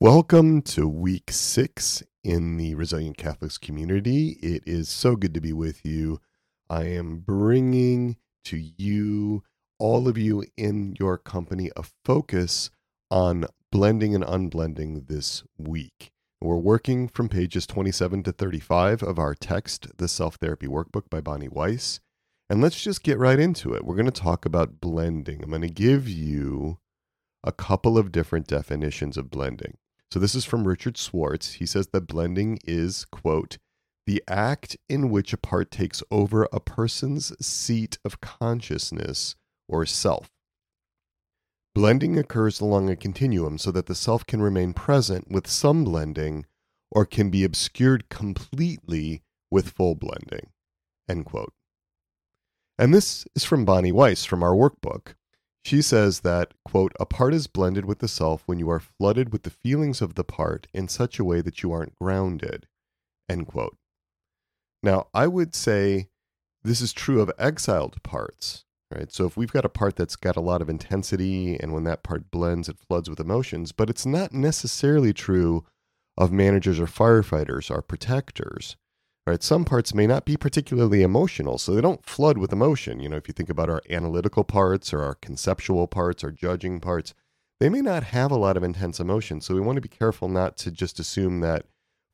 Welcome to week six in the Resilient Catholics community. It is so good to be with you. I am bringing to you, all of you in your company, a focus on blending and unblending this week. We're working from pages 27 to 35 of our text, The Self Therapy Workbook by Bonnie Weiss. And let's just get right into it. We're going to talk about blending. I'm going to give you a couple of different definitions of blending. So this is from Richard Schwartz. He says that blending is, quote, the act in which a part takes over a person's seat of consciousness or self. Blending occurs along a continuum so that the self can remain present with some blending or can be obscured completely with full blending. End quote. And this is from Bonnie Weiss from our workbook. She says that, quote, a part is blended with the self when you are flooded with the feelings of the part in such a way that you aren't grounded, end quote. Now, I would say this is true of exiled parts, right? So if we've got a part that's got a lot of intensity and when that part blends, it floods with emotions, but it's not necessarily true of managers or firefighters or protectors right? Some parts may not be particularly emotional, so they don't flood with emotion. You know, if you think about our analytical parts or our conceptual parts, our judging parts, they may not have a lot of intense emotion. So we want to be careful not to just assume that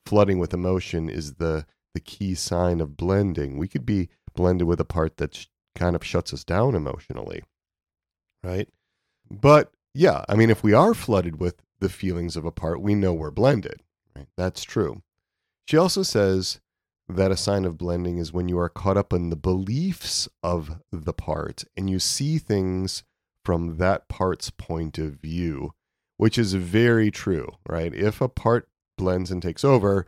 flooding with emotion is the the key sign of blending. We could be blended with a part that sh- kind of shuts us down emotionally, right? But yeah, I mean, if we are flooded with the feelings of a part, we know we're blended, right? That's true. She also says that a sign of blending is when you are caught up in the beliefs of the part and you see things from that part's point of view, which is very true, right? If a part blends and takes over,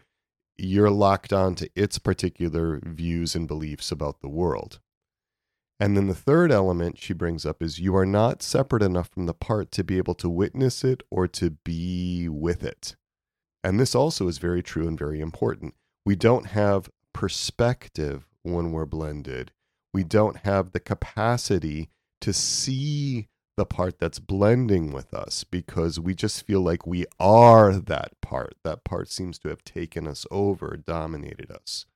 you're locked on to its particular views and beliefs about the world. And then the third element she brings up is you are not separate enough from the part to be able to witness it or to be with it. And this also is very true and very important we don't have perspective when we're blended. We don't have the capacity to see the part that's blending with us because we just feel like we are that part. That part seems to have taken us over, dominated us.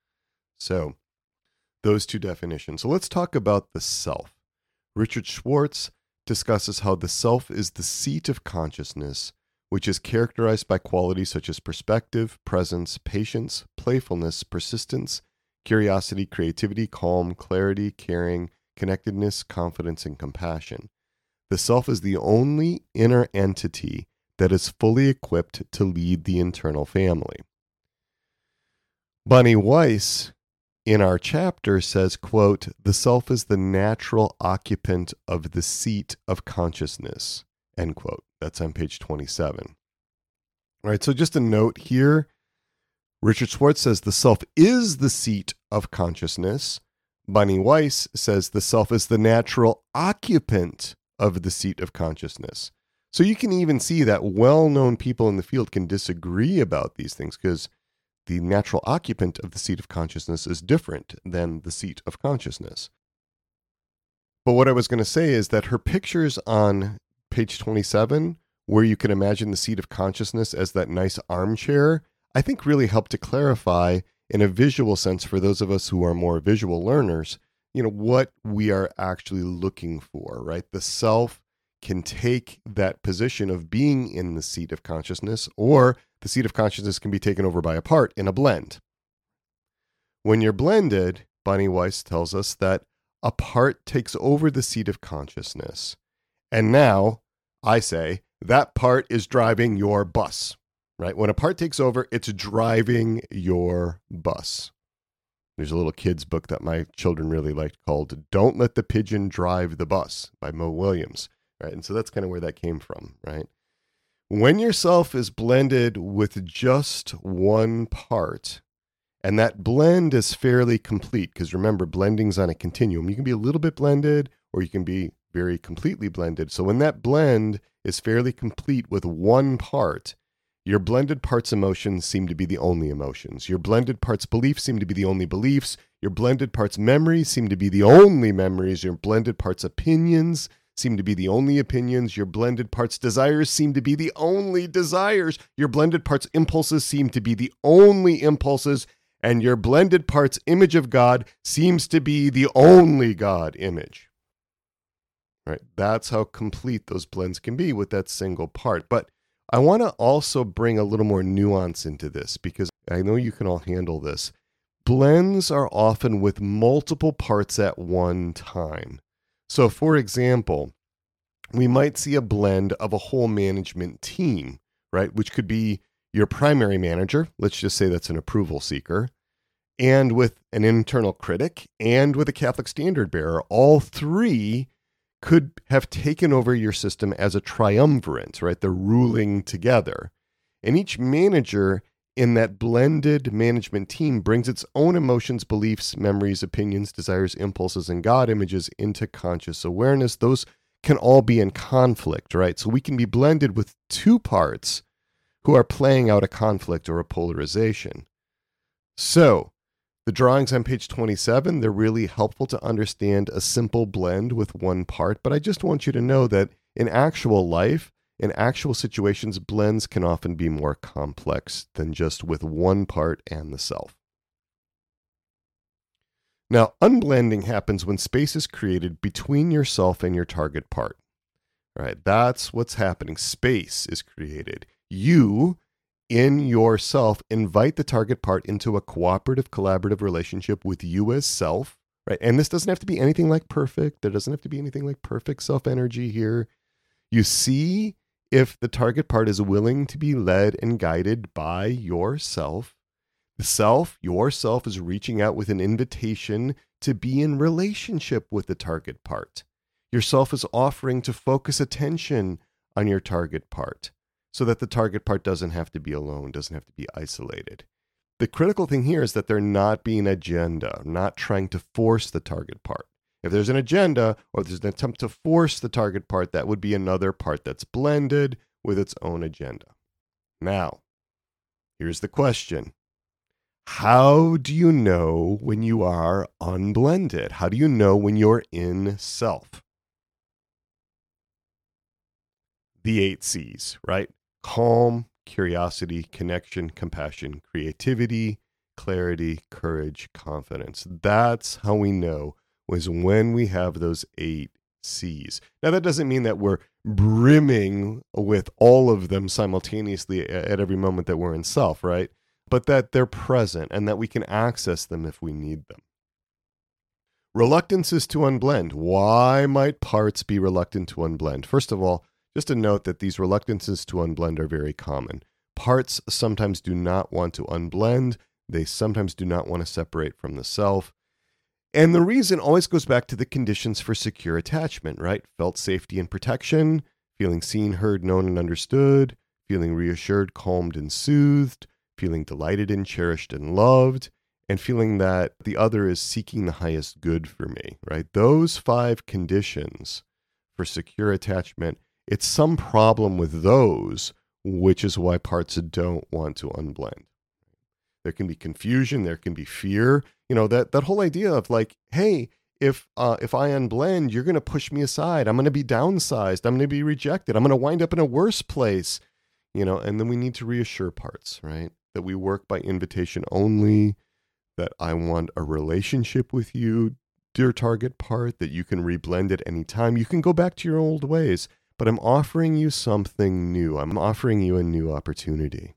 So, those two definitions. So, let's talk about the self. Richard Schwartz discusses how the self is the seat of consciousness which is characterized by qualities such as perspective, presence, patience, playfulness, persistence, curiosity, creativity, calm, clarity, caring, connectedness, confidence, and compassion. The self is the only inner entity that is fully equipped to lead the internal family. Bonnie Weiss in our chapter says, quote, the self is the natural occupant of the seat of consciousness, end quote. That's on page 27. All right, so just a note here. Richard Schwartz says the self is the seat of consciousness. Bonnie Weiss says the self is the natural occupant of the seat of consciousness. So you can even see that well known people in the field can disagree about these things because the natural occupant of the seat of consciousness is different than the seat of consciousness. But what I was going to say is that her pictures on page 27, where you can imagine the seat of consciousness as that nice armchair, I think really helped to clarify in a visual sense for those of us who are more visual learners, you know, what we are actually looking for, right? The self can take that position of being in the seat of consciousness, or the seat of consciousness can be taken over by a part in a blend. When you're blended, Bonnie Weiss tells us that a part takes over the seat of consciousness. And now I say that part is driving your bus, right? When a part takes over, it's driving your bus. There's a little kid's book that my children really liked called Don't Let the Pigeon Drive the Bus by Mo Willems, right? And so that's kind of where that came from, right? When yourself is blended with just one part, and that blend is fairly complete, because remember, blending's on a continuum. You can be a little bit blended, or you can be very completely blended. So when that blend is fairly complete with one part, your blended parts emotions seem to be the only emotions. Your blended parts beliefs seem to be the only beliefs. Your blended parts memories seem to be the only memories. Your blended parts opinions seem to be the only opinions. Your blended parts desires seem to be the only desires. Your blended parts impulses seem to be the only impulses. And your blended parts image of God seems to be the only God image. Right? That's how complete those blends can be with that single part. But I want to also bring a little more nuance into this because I know you can all handle this. Blends are often with multiple parts at one time. So, for example, we might see a blend of a whole management team, right? Which could be your primary manager. Let's just say that's an approval seeker. And with an internal critic and with a Catholic standard bearer, all three could have taken over your system as a triumvirate, right? They're ruling together. And each manager in that blended management team brings its own emotions, beliefs, memories, opinions, desires, impulses, and God images into conscious awareness. Those can all be in conflict, right? So we can be blended with two parts who are playing out a conflict or a polarization. So, the drawings on page 27, they're really helpful to understand a simple blend with one part, but I just want you to know that in actual life, in actual situations, blends can often be more complex than just with one part and the self. Now, unblending happens when space is created between yourself and your target part. Right? That's what's happening. Space is created. You in yourself, invite the target part into a cooperative, collaborative relationship with you as self, right? And this doesn't have to be anything like perfect. There doesn't have to be anything like perfect self energy here. You see if the target part is willing to be led and guided by yourself. The self, yourself, is reaching out with an invitation to be in relationship with the target part. Yourself is offering to focus attention on your target part so that the target part doesn't have to be alone, doesn't have to be isolated. The critical thing here is that they're not being agenda, not trying to force the target part. If there's an agenda or there's an attempt to force the target part, that would be another part that's blended with its own agenda. Now, here's the question How do you know when you are unblended? How do you know when you're in self? The eight C's, right? Calm, curiosity, connection, compassion, creativity, clarity, courage, confidence. That's how we know was when we have those eight C's. Now, that doesn't mean that we're brimming with all of them simultaneously at every moment that we're in self, right? But that they're present and that we can access them if we need them. Reluctances to unblend. Why might parts be reluctant to unblend? First of all, just a note that these reluctances to unblend are very common. Parts sometimes do not want to unblend, they sometimes do not want to separate from the self. And the reason always goes back to the conditions for secure attachment, right? Felt safety and protection, feeling seen, heard, known, and understood, feeling reassured, calmed, and soothed, feeling delighted and cherished and loved, and feeling that the other is seeking the highest good for me, right? Those five conditions for secure attachment it's some problem with those, which is why parts don't want to unblend. There can be confusion, there can be fear. You know, that, that whole idea of like, hey, if uh, if I unblend, you're going to push me aside. I'm going to be downsized. I'm going to be rejected. I'm going to wind up in a worse place. You know, and then we need to reassure parts, right? That we work by invitation only, that I want a relationship with you, dear target part, that you can reblend at any time. You can go back to your old ways but I'm offering you something new. I'm offering you a new opportunity.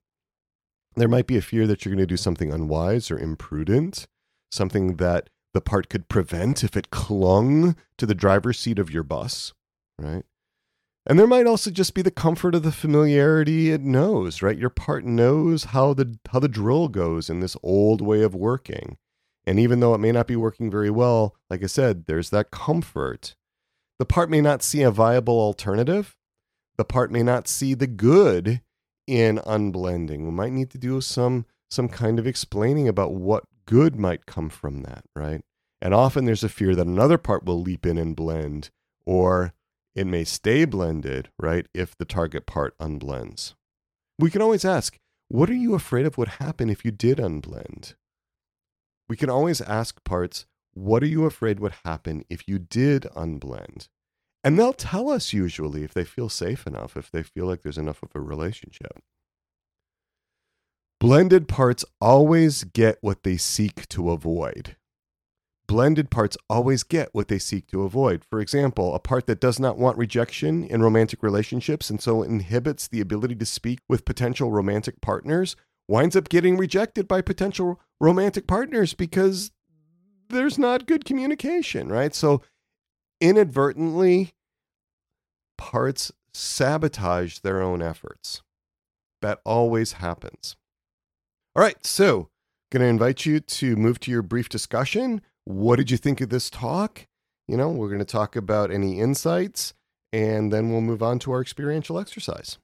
There might be a fear that you're going to do something unwise or imprudent, something that the part could prevent if it clung to the driver's seat of your bus, right? And there might also just be the comfort of the familiarity it knows, right? Your part knows how the how the drill goes in this old way of working. And even though it may not be working very well, like I said, there's that comfort the part may not see a viable alternative. The part may not see the good in unblending. We might need to do some some kind of explaining about what good might come from that, right? And often there's a fear that another part will leap in and blend, or it may stay blended, right, if the target part unblends. We can always ask, what are you afraid of would happen if you did unblend? We can always ask parts, what are you afraid would happen if you did unblend? And they'll tell us usually if they feel safe enough, if they feel like there's enough of a relationship. Blended parts always get what they seek to avoid. Blended parts always get what they seek to avoid. For example, a part that does not want rejection in romantic relationships and so inhibits the ability to speak with potential romantic partners winds up getting rejected by potential romantic partners because there's not good communication, right? So inadvertently, parts sabotage their own efforts. That always happens. All right, so going to invite you to move to your brief discussion. What did you think of this talk? You know, we're going to talk about any insights and then we'll move on to our experiential exercise.